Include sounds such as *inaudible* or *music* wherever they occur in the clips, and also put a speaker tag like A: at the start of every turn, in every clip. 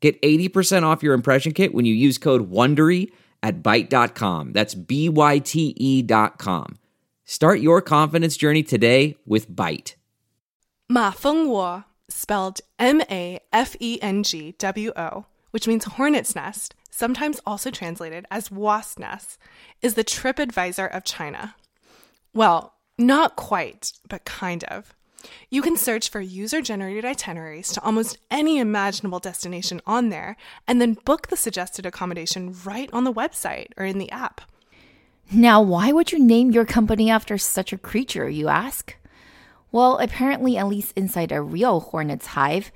A: Get 80% off your impression kit when you use code WONDERY at Byte.com. That's B-Y-T-E dot com. Start your confidence journey today with Byte.
B: Ma Fengwo, spelled M-A-F-E-N-G-W-O, which means hornet's nest, sometimes also translated as wasp nest, is the trip advisor of China. Well, not quite, but kind of. You can search for user generated itineraries to almost any imaginable destination on there and then book the suggested accommodation right on the website or in the app.
C: Now, why would you name your company after such a creature, you ask? Well, apparently, at least inside a real hornet's hive,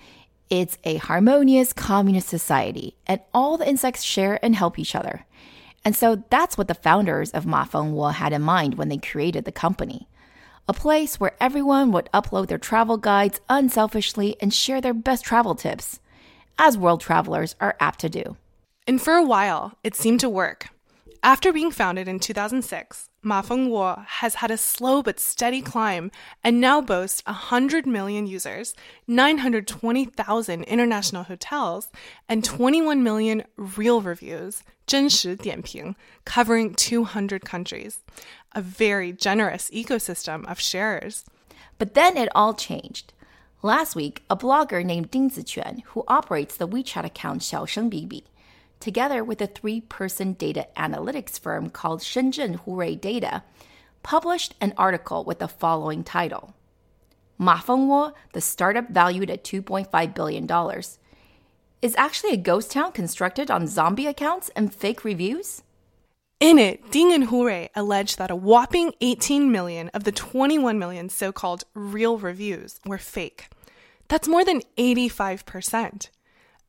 C: it's a harmonious communist society, and all the insects share and help each other. And so that's what the founders of Ma Fengwo had in mind when they created the company a place where everyone would upload their travel guides unselfishly and share their best travel tips, as world travelers are apt to do.
B: And for a while, it seemed to work. After being founded in 2006, Ma Fengwo has had a slow but steady climb and now boasts 100 million users, 920,000 international hotels, and 21 million real reviews, 真实点评, covering 200 countries. A very generous ecosystem of sharers.
C: But then it all changed. Last week, a blogger named Ding Ziquan, who operates the WeChat account Xiaosheng Bibi, together with a three person data analytics firm called Shenzhen Hurui Data, published an article with the following title Ma Fengwo, the startup valued at $2.5 billion, is actually a ghost town constructed on zombie accounts and fake reviews?
B: In it, Ding and Hurui alleged that a whopping 18 million of the 21 million so called real reviews were fake. That's more than 85%.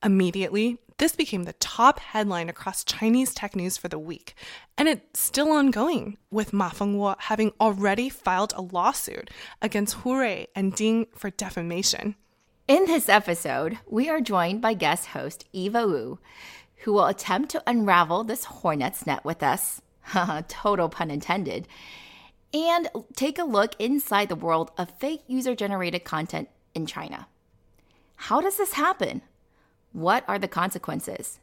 B: Immediately, this became the top headline across Chinese tech news for the week, and it's still ongoing, with Ma Fengwo having already filed a lawsuit against Hurui and Ding for defamation.
C: In this episode, we are joined by guest host Eva Woo, who will attempt to unravel this hornet's net with us. *laughs* Total pun intended. And take a look inside the world of fake user generated content in China. How does this happen? What are the consequences?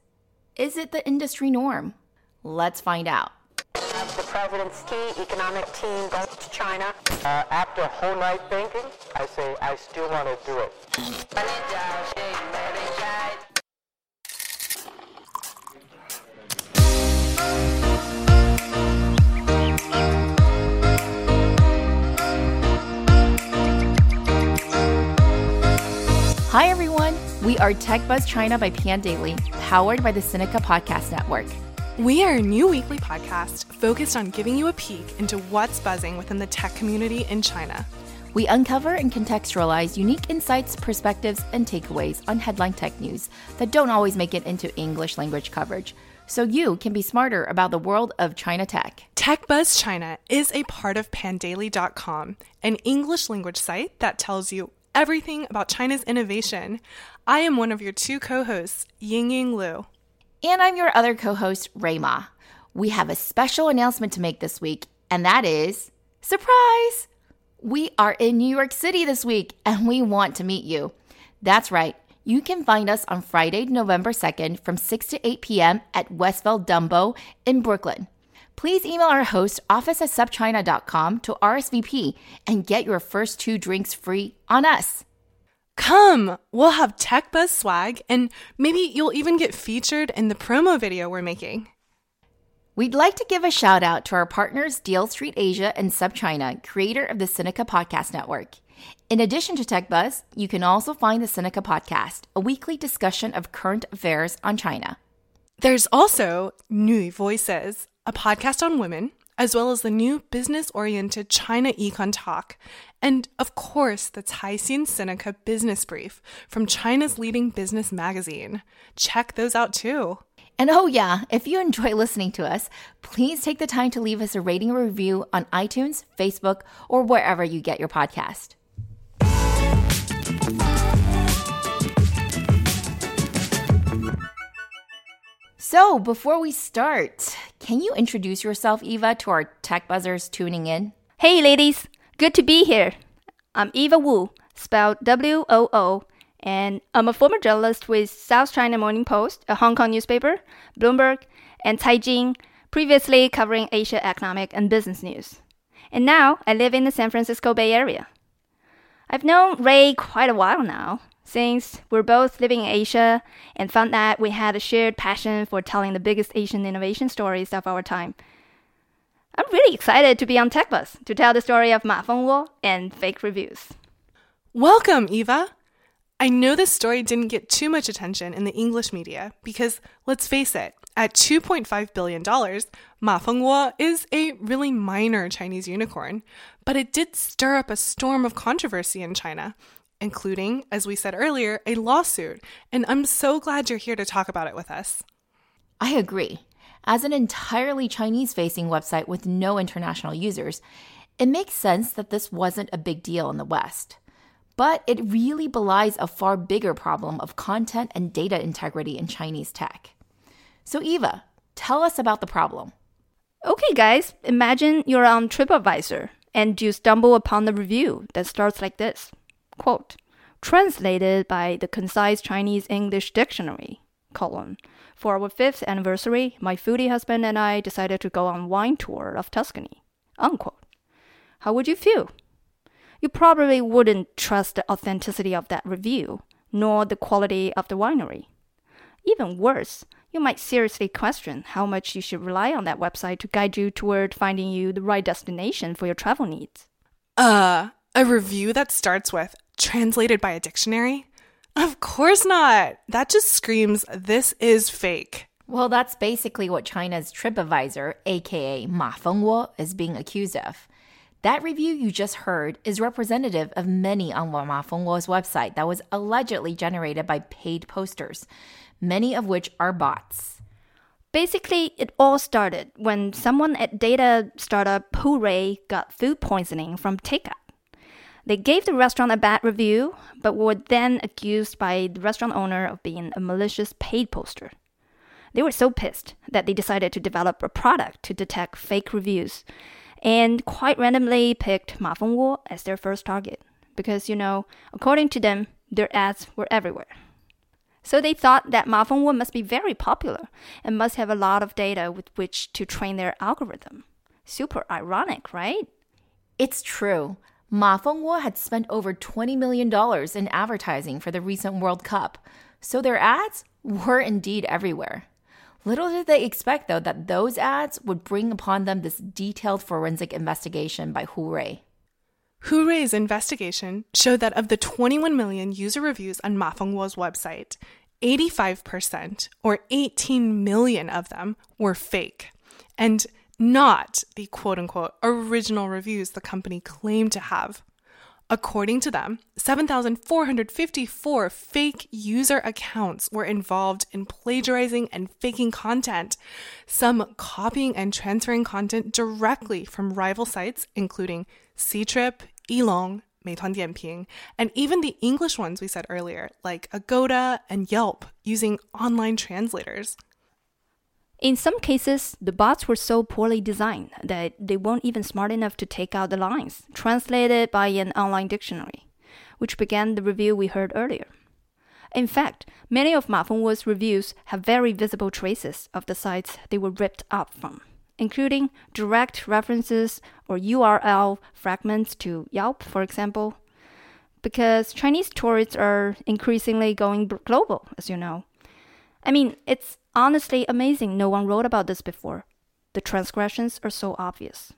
C: Is it the industry norm? Let's find out.
D: The president's key economic team goes to China. Uh, after whole night thinking, I say I still want to do it.
C: Hi, everyone. We are Tech Buzz China by Pandaily, powered by the Sinica Podcast Network.
B: We are a new weekly podcast focused on giving you a peek into what's buzzing within the tech community in China.
C: We uncover and contextualize unique insights, perspectives, and takeaways on headline tech news that don't always make it into English language coverage, so you can be smarter about the world of China tech.
B: Tech Buzz China is a part of pandaily.com, an English language site that tells you everything about China's innovation. I am one of your two co hosts, Ying Ying Lu.
C: And I'm your other co host, Rui Ma. We have a special announcement to make this week, and that is surprise! We are in New York City this week, and we want to meet you. That's right. You can find us on Friday, November 2nd from 6 to 8 p.m. at Westville Dumbo in Brooklyn. Please email our host, office at supchina.com, to RSVP and get your first two drinks free on us.
B: Come! We'll have Tech Buzz swag, and maybe you'll even get featured in the promo video we're making.
C: We'd like to give a shout out to our partners, Deal Street Asia and SupChina, creator of the Sinica Podcast Network. In addition to Tech Buzz, you can also find the Sinica Podcast, a weekly discussion of current affairs on China.
B: There's also New Voices, a podcast on women, as well as the new business oriented China Econ Talk, and of course, the Caixin Sinica Business Brief from China's leading business magazine. Check those out too.
C: And oh, yeah, if you enjoy listening to us, please take the time to leave us a rating or review on iTunes, Facebook, or wherever you get your podcast. So, before we start, can you introduce yourself, Eva, to our tech buzzers tuning in?
E: Hey, ladies, good to be here. I'm Eva Woo, spelled W O O, and I'm a former journalist with South China Morning Post, a Hong Kong newspaper, Bloomberg, and Caixin, previously covering Asia economic and business news. And now I live in the San Francisco Bay Area. I've known Rui quite a while now, since we're both living in Asia and found that we had a shared passion for telling the biggest Asian innovation stories of our time. I'm really excited to be on TechBuzz to tell the story of Ma Fengwo and fake reviews.
B: Welcome, Eva. I know this story didn't get too much attention in the English media because, let's face it, at $2.5 billion, Ma Fengwo is a really minor Chinese unicorn, but it did stir up a storm of controversy in China, including, as we said earlier, a lawsuit. And I'm so glad you're here to talk about it with us.
C: I agree. As an entirely Chinese facing website with no international users, it makes sense that this wasn't a big deal in the West. But it really belies a far bigger problem of content and data integrity in Chinese tech. So, Eva, tell us about the problem.
E: Okay, guys, imagine you're on TripAdvisor and you stumble upon the review that starts like this quote, translated by the concise Chinese English dictionary, colon. For our fifth anniversary, my foodie husband and I decided to go on wine tour of Tuscany. Unquote. How would you feel? you probably wouldn't trust the authenticity of that review, nor the quality of the winery. Even worse, you might seriously question how much you should rely on that website to guide you toward finding you the right destination for your travel needs.
B: Uh, a review that starts with translated by a dictionary? Of course not. That just screams this is fake.
C: Well, that's basically what China's TripAdvisor, aka Ma Fengwo, is being accused of. That review you just heard is representative of many on Ma Fengwo's website that was allegedly generated by paid posters, many of which are bots.
E: Basically, it all started when someone at data startup Hurui got food poisoning from takeout. They gave the restaurant a bad review, but were then accused by the restaurant owner of being a malicious paid poster. They were so pissed that they decided to develop a product to detect fake reviews and quite randomly picked Ma Fengwo as their first target because, you know, according to them, their ads were everywhere. So they thought that Ma Fengwo must be very popular and must have a lot of data with which to train their algorithm. Super ironic, right?
C: It's true. Ma Fengwo had spent over $20 million in advertising for the recent World Cup, so their ads were indeed everywhere. Little did they expect, though, that those ads would bring upon them this detailed forensic investigation by Hurui.
B: Hurui's investigation showed that of the 21 million user reviews on Ma Fengwo's website, 85%, or 18 million of them, were fake and not the quote unquote original reviews the company claimed to have. According to them, 7,454 fake user accounts were involved in plagiarizing and faking content, some copying and transferring content directly from rival sites, including Ctrip, Elong, Meituan Dianping, and even the English ones we said earlier, like Agoda and Yelp, using online translators.
E: In some cases, the bots were so poorly designed that they weren't even smart enough to take out the lines translated by an online dictionary, which began the review we heard earlier. In fact, many of Ma Fengwo's reviews have very visible traces of the sites they were ripped up from, including direct references or URL fragments to Yelp, for example, because Chinese tourists are increasingly going global, as you know. I mean, it's honestly amazing no one wrote about this before. The transgressions are so obvious.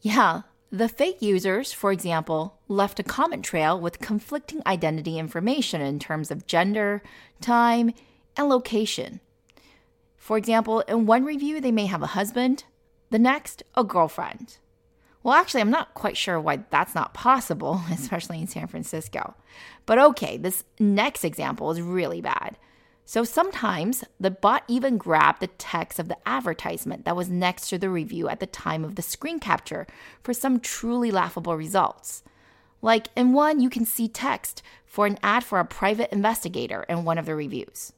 C: Yeah, the fake users, for example, left a comment trail with conflicting identity information in terms of gender, time, and location. For example, in one review, they may have a husband, the next, a girlfriend. Well, actually, I'm not quite sure why that's not possible, *laughs* especially in San Francisco. But okay, this next example is really bad. So sometimes the bot even grabbed the text of the advertisement that was next to the review at the time of the screen capture for some truly laughable results. Like in one, you can see text for an ad for a private investigator in one of the reviews.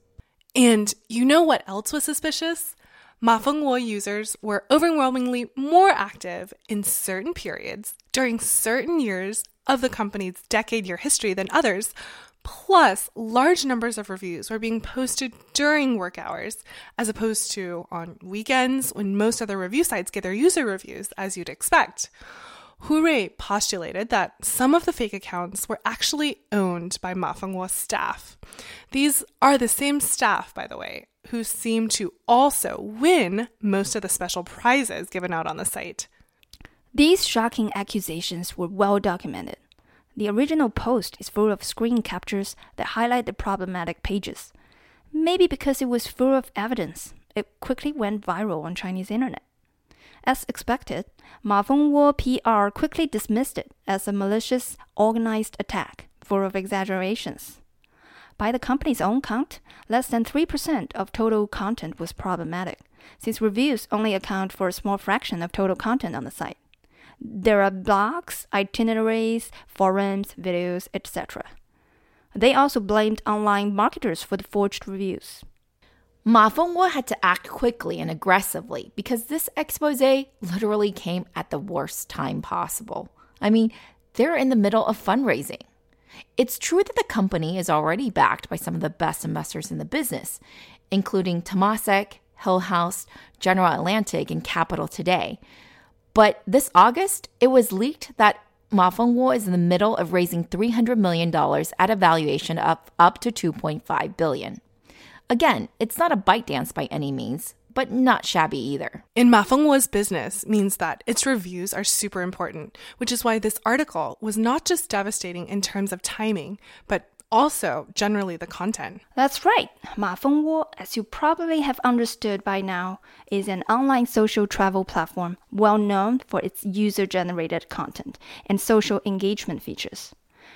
B: And you know what else was suspicious? Ma Fengwo users were overwhelmingly more active in certain periods during certain years of the company's decade year history than others. Plus, large numbers of reviews were being posted during work hours, as opposed to on weekends when most other review sites get their user reviews, as you'd expect. Hu postulated that some of the fake accounts were actually owned by Ma Fengwo's staff. These are the same staff, by the way, who seem to also win most of the special prizes given out on the site.
E: These shocking accusations were well documented. The original post is full of screen captures that highlight the problematic pages. Maybe because it was full of evidence, it quickly went viral on Chinese internet. As expected, Ma Fengwo PR quickly dismissed it as a malicious, organized attack full of exaggerations. By the company's own count, less than 3% of total content was problematic, since reviews only account for a small fraction of total content on the site. There are blogs, itineraries, forums, videos, etc. They also blamed online marketers for the forged reviews.
C: Ma Fengwo had to act quickly and aggressively because this expose literally came at the worst time possible. I mean, they're in the middle of fundraising. It's true that the company is already backed by some of the best investors in the business, including Temasek, Hillhouse, General Atlantic, and Capital Today. But this August, it was leaked that Ma Fengwo is in the middle of raising $300 million at a valuation of up to 2.5 billion. Again, it's not a ByteDance by any means, but not shabby either.
B: In Ma Fengwo's business means that its reviews are super important, which is why this article was not just devastating in terms of timing, but also generally the content.
E: That's right. Ma Feng Wo, as you probably have understood by now, is an online social travel platform well known for its user generated content and social engagement features.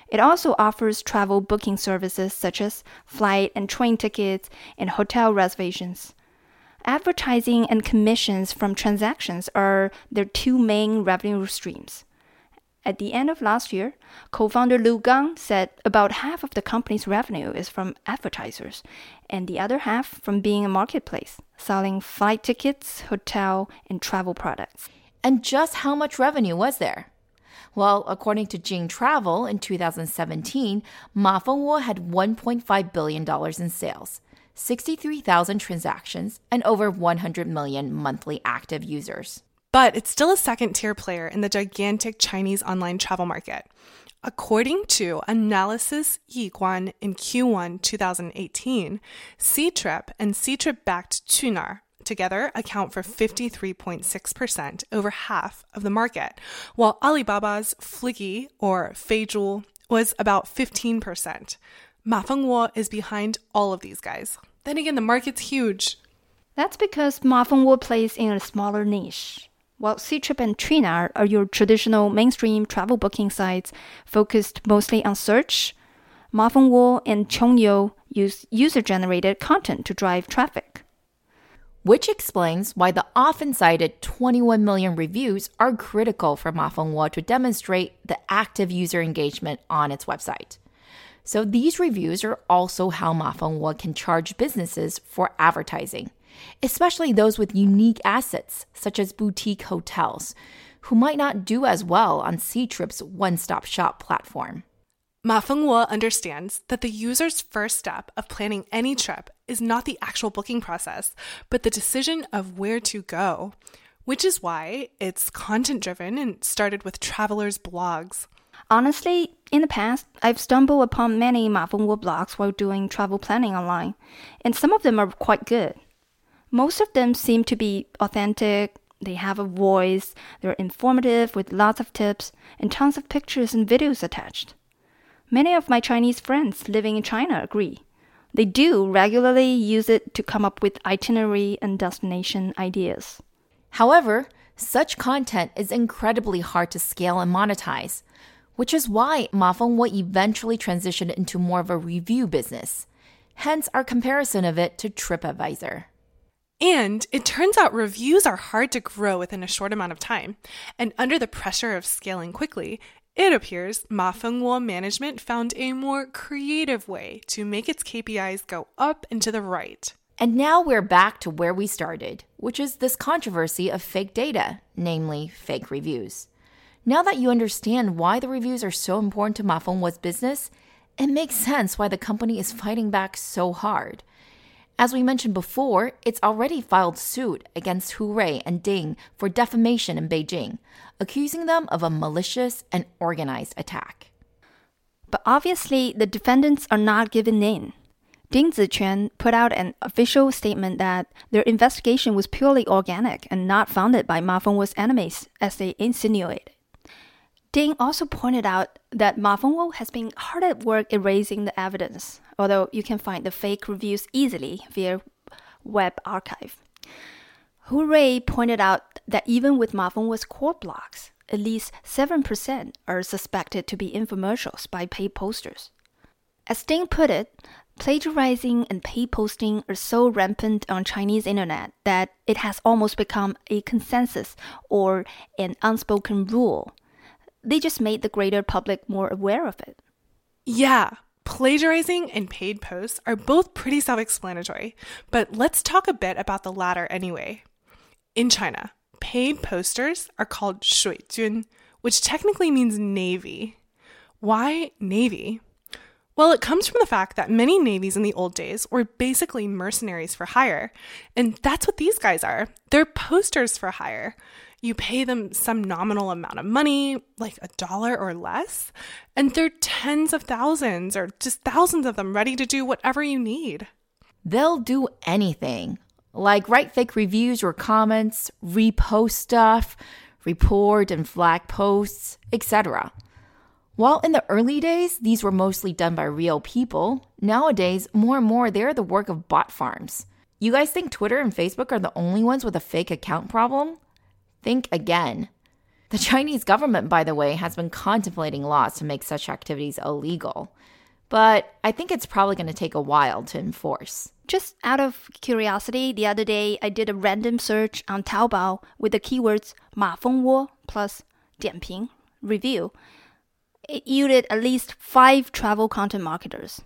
E: It also offers travel booking services such as flight and train tickets and hotel reservations. Advertising and commissions from transactions are their two main revenue streams. At the end of last year, co founder Liu Gang said about half of the company's revenue is from advertisers, and the other half from being a marketplace, selling flight tickets, hotel, and travel products.
C: And just how much revenue was there? Well, according to Jing Travel in 2017, Ma Fengwo had $1.5 billion in sales, 63,000 transactions, and over 100 million monthly active users.
B: But it's still a second tier player in the gigantic Chinese online travel market. According to Analysys Yiguan in Q1 2018, Ctrip and Ctrip backed Qunar together account for 53.6%, over half of the market, while Alibaba's Fliggy or Feizhu was about 15%. Ma Fengwo is behind all of these guys. Then again, the market's huge.
E: That's because Ma Fengwo plays in a smaller niche. While Ctrip and Qunar are your traditional mainstream travel booking sites focused mostly on search, Ma Fengwo and Qiongyou use user-generated content to drive traffic
C: which explains why the often cited 21 million reviews are critical for Ma Fengwo to demonstrate the active user engagement on its website. So these reviews are also how Ma Fengwo can charge businesses for advertising, especially those with unique assets such as boutique hotels, who might not do as well on Ctrip's one-stop shop platform.
B: Ma Fengwo understands that the user's first step of planning any trip is not the actual booking process, but the decision of where to go, which is why it's content driven and started with travelers' blogs.
E: Honestly, in the past, I've stumbled upon many Ma Fengwo blogs while doing travel planning online, and some of them are quite good. Most of them seem to be authentic, they have a voice, they're informative with lots of tips, and tons of pictures and videos attached. Many of my Chinese friends living in China agree. They do regularly use it to come up with itinerary and destination ideas.
C: However, such content is incredibly hard to scale and monetize, which is why Ma will eventually transition into more of a review business. hence our comparison of it to TripAdvisor.
B: And it turns out reviews are hard to grow within a short amount of time. And under the pressure of scaling quickly, it appears Ma Fengwo management found a more creative way to make its KPIs go up and to the right.
C: And now we're back to where we started, which is this controversy of fake data, namely fake reviews. Now that you understand why the reviews are so important to Ma Fengwo's business, it makes sense why the company is fighting back so hard. As we mentioned before, it's already filed suit against Hu Rui and Ding for defamation in Beijing, accusing them of a malicious and organized attack.
E: But obviously, the defendants are not giving in. Ding Ziquan put out an official statement that their investigation was purely organic and not founded by Ma Fengwo's enemies, as they insinuated. Ding also pointed out that Ma Fengwo has been hard at work erasing the evidence, although you can find the fake reviews easily via web archive. Hu Rui pointed out that even with Ma Fengwo's core blocks, at least 7% are suspected to be infomercials by paid posters. As Ding put it, plagiarizing and paid posting are so rampant on Chinese internet that it has almost become a consensus or an unspoken rule. They just made the greater public more aware of it.
B: Yeah, plagiarizing and paid posts are both pretty self explanatory, but let's talk a bit about the latter anyway. In China, paid posters are called 水军, which technically means navy. Why navy? Well, it comes from the fact that many navies in the old days were basically mercenaries for hire. And that's what these guys are. They're posters for hire. You pay them some nominal amount of money, like a dollar or less, and there are tens of thousands or just thousands of them ready to do whatever you need.
C: They'll do anything, like write fake reviews or comments, repost stuff, report and flag posts, etc. While in the early days, these were mostly done by real people, nowadays, more and more they're the work of bot farms. You guys think Twitter and Facebook are the only ones with a fake account problem? Think again. The Chinese government, by the way, has been contemplating laws to make such activities illegal. But I think it's probably going to take a while to enforce.
E: Just out of curiosity, the other day I did a random search on Taobao with the keywords Ma Fengwo plus Dianping review. It yielded at least five travel content marketers.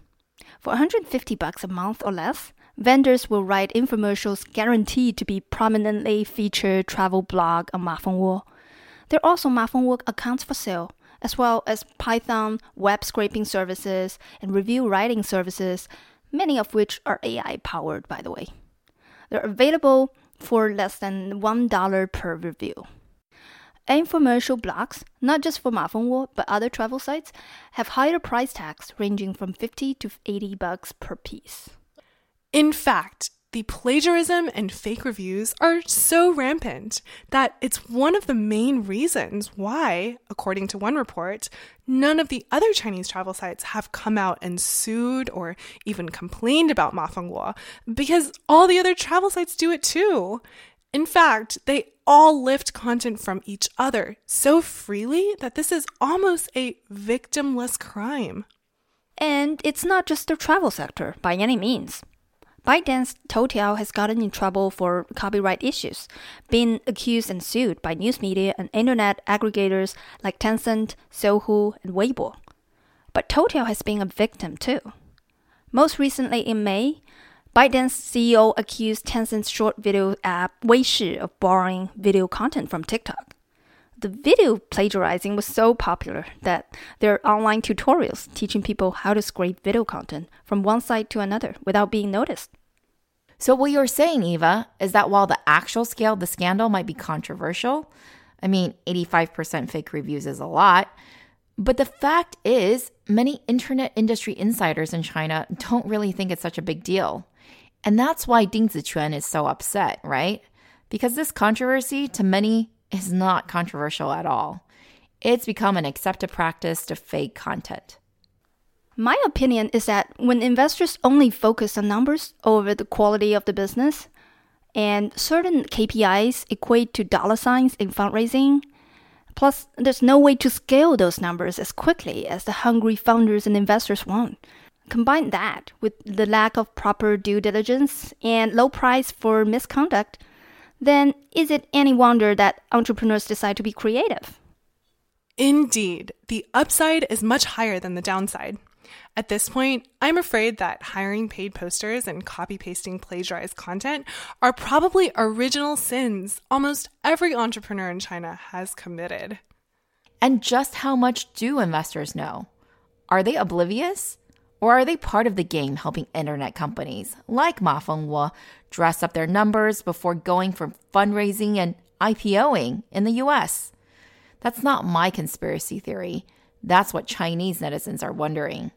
E: For 150 bucks a month or less, vendors will write infomercials guaranteed to be prominently featured travel blog on Ma Fengwo. There are also Ma Fengwo accounts for sale, as well as Python web scraping services and review writing services, many of which are AI powered, by the way. They're available for less than $1 per review. Infomercial blogs, not just for Ma Fengwo but other travel sites, have higher price tags ranging from 50 to 80 bucks per piece.
B: In fact, the plagiarism and fake reviews are so rampant that it's one of the main reasons why, according to one report, none of the other Chinese travel sites have come out and sued or even complained about Ma Fengwo because all the other travel sites do it too. In fact, they all lift content from each other so freely that this is almost a victimless crime.
E: And it's not just the travel sector by any means. ByteDance Toutiao has gotten in trouble for copyright issues, being accused and sued by news media and internet aggregators like Tencent, Sohu, and Weibo. But Toutiao has been a victim too. Most recently in May, ByteDance CEO accused Tencent's short video app Weishi of borrowing video content from TikTok. The video plagiarizing was so popular that there are online tutorials teaching people how to scrape video content from one site to another without being noticed.
C: So, what you're saying, Eva, is that while the actual scale of the scandal might be controversial, I mean, 85% fake reviews is a lot, but the fact is, many internet industry insiders in China don't really think it's such a big deal. And that's why Ding Ziquan is so upset, right? Because this controversy to many is not controversial at all. It's become an accepted practice to fake content.
E: My opinion is that when investors only focus on numbers over the quality of the business, and certain KPIs equate to dollar signs in fundraising, plus there's no way to scale those numbers as quickly as the hungry founders and investors want, Combine that with the lack of proper due diligence and low price for misconduct, then is it any wonder that entrepreneurs decide to be creative?
B: Indeed, the upside is much higher than the downside. At this point, I'm afraid that hiring paid posters and copy pasting plagiarized content are probably original sins almost every entrepreneur in China has committed.
C: And just how much do investors know? Are they oblivious? Or are they part of the game helping internet companies like Ma Fengwo dress up their numbers before going for fundraising and IPOing in the US? That's not my conspiracy theory. That's what Chinese netizens are wondering.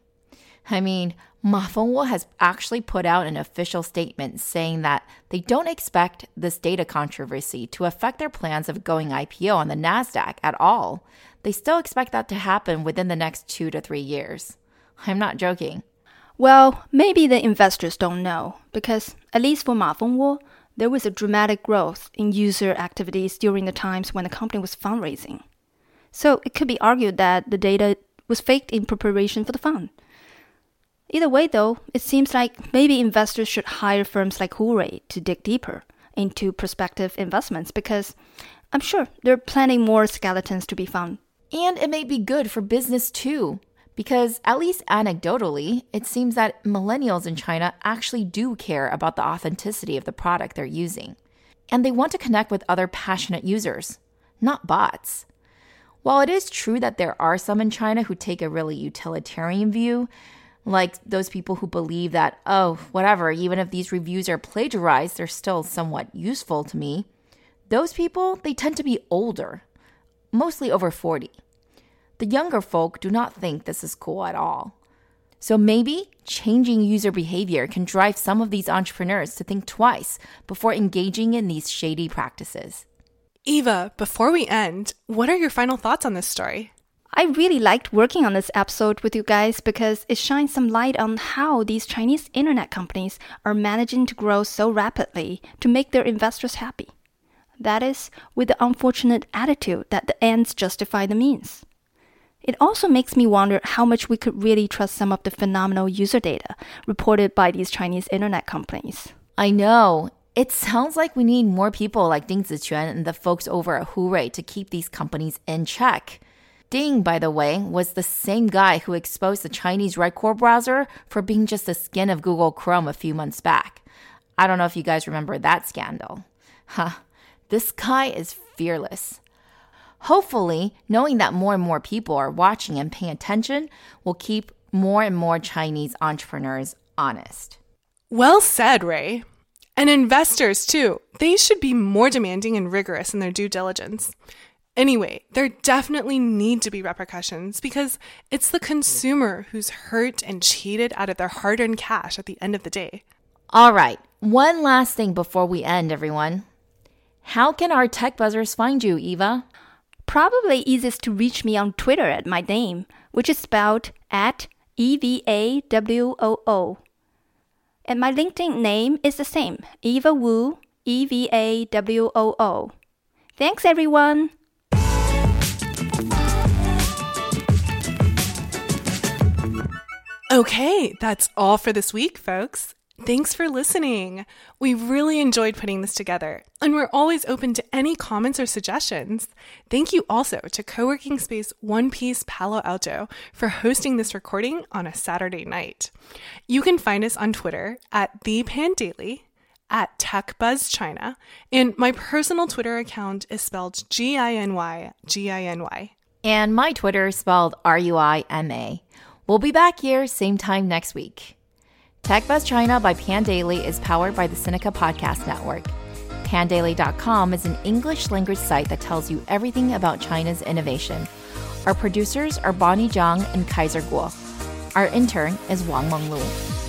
C: I mean, Ma Fengwo has actually put out an official statement saying that they don't expect this data controversy to affect their plans of going IPO on the NASDAQ at all. They still expect that to happen within the next two to three years. I'm not joking.
E: Well, maybe the investors don't know, because at least for Ma Fengwo, there was a dramatic growth in user activities during the times when the company was fundraising. So it could be argued that the data was faked in preparation for the fund. Either way, though, it seems like maybe investors should hire firms like Hurui to dig deeper into prospective investments because I'm sure there are plenty more skeletons to be found.
C: And it may be good for business too, because at least anecdotally, it seems that millennials in China actually do care about the authenticity of the product they're using. And they want to connect with other passionate users, not bots. While it is true that there are some in China who take a really utilitarian view, like those people who believe that, oh, whatever, even if these reviews are plagiarized, they're still somewhat useful to me. Those people, they tend to be older, mostly over 40. The younger folk do not think this is cool at all. So maybe changing user behavior can drive some of these entrepreneurs to think twice before engaging in these shady practices.
B: Eva, before we end, what are your final thoughts on this story?
E: I really liked working on this episode with you guys because it shines some light on how these Chinese internet companies are managing to grow so rapidly to make their investors happy. That is, with the unfortunate attitude that the ends justify the means. It also makes me wonder how much we could really trust some of the phenomenal user data reported by these Chinese internet companies.
C: I know. It sounds like we need more people like Ding Ziquan and the folks over at Hurui to keep these companies in check. Ding, by the way, was the same guy who exposed the Chinese Red Core browser for being just the skin of Google Chrome a few months back. I don't know if you guys remember that scandal. Huh. This guy is fearless. Hopefully, knowing that more and more people are watching and paying attention will keep more and more Chinese entrepreneurs honest.
B: Well said, Rui. And investors, too. They should be more demanding and rigorous in their due diligence. Anyway, there definitely need to be repercussions because it's the consumer who's hurt and cheated out of their hard earned cash at the end of the day.
C: All right, one last thing before we end, everyone. How can our tech buzzers find you, Eva?
E: Probably easiest to reach me on Twitter at my name, which is spelled at E V A W O O. And my LinkedIn name is the same Eva Woo, E V A W O O. Thanks, everyone.
B: Okay, that's all for this week, folks. Thanks for listening. We really enjoyed putting this together, and we're always open to any comments or suggestions. Thank you also to co working space One Piece Palo Alto for hosting this recording on a Saturday night. You can find us on Twitter at the Pandaily, at TechBuzzChina, and my personal Twitter account is spelled G I N Y G I N Y.
C: And my Twitter is spelled R U I M A. We'll be back here same time next week. TechBuzz China by Pandaily is powered by the Sinica Podcast Network. Pandaily.com is an English language site that tells you everything about China's innovation. Our producers are Bonnie Zhang and Kaiser Kuo. Our intern is Wang Menglu.